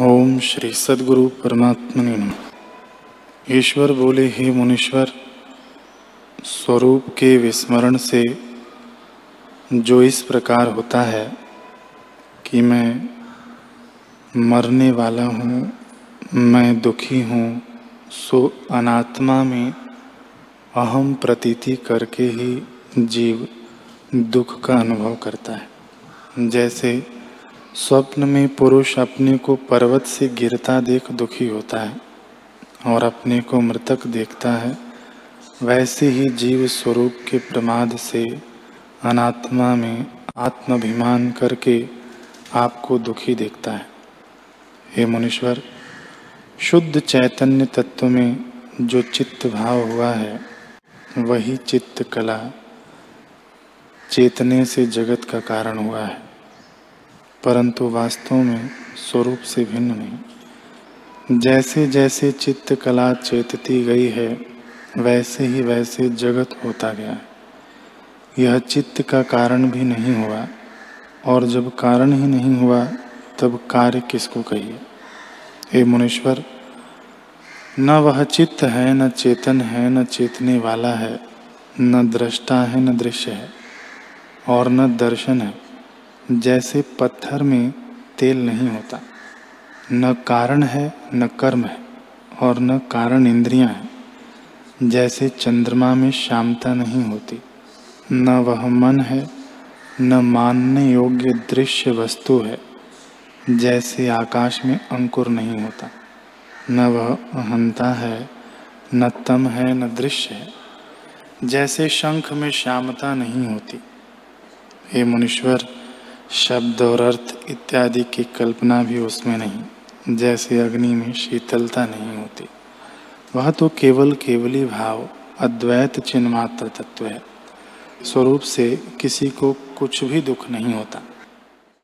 ओम श्री सदगुरु परमात्मने नमः। ईश्वर बोले, हे मुनीश्वर, स्वरूप के विस्मरण से जो इस प्रकार होता है कि मैं मरने वाला हूँ, मैं दुखी हूँ, सो अनात्मा में अहम प्रतीति करके ही जीव दुख का अनुभव करता है। जैसे स्वप्न में पुरुष अपने को पर्वत से गिरता देख दुखी होता है और अपने को मृतक देखता है। वैसे ही जीव स्वरूप के प्रमाद से अनात्मा में आत्माभिमान करके आपको दुखी देखता है। हे मुनीश्वर, शुद्ध चैतन्य तत्व में जो चित्त भाव हुआ है, वही चित्त कला चेतने से जगत का कारण हुआ है। परंतु वास्तव में स्वरूप से भिन्न नहीं। जैसे जैसे चित्त कला चेतती गई है, वैसे ही वैसे जगत होता गया। यह चित्त का कारण भी नहीं हुआ, और जब कारण ही नहीं हुआ, तब कार्य किसको कहिए? हे मुनीश्वर, न वह चित्त है, न चेतन है, न चेतने वाला है, न दृष्टा है, न दृश्य है, और न दर्शन है। जैसे पत्थर में तेल नहीं होता। न कारण है, न कर्म है, और न कारण इंद्रियाँ हैं। जैसे चंद्रमा में श्यामता नहीं होती। न वह मन है, न मानने योग्य दृश्य वस्तु है। जैसे आकाश में अंकुर नहीं होता। न वह अहंता है, न तम है, न दृश्य है। जैसे शंख में श्यामता नहीं होती। हे मुनीश्वर शब्द और अर्थ इत्यादि की कल्पना भी उसमें नहीं, जैसे अग्नि में शीतलता नहीं होती। वह तो केवल केवली भाव, अद्वैत चिन्ह मात्र तत्व है। स्वरूप से किसी को कुछ भी दुख नहीं होता।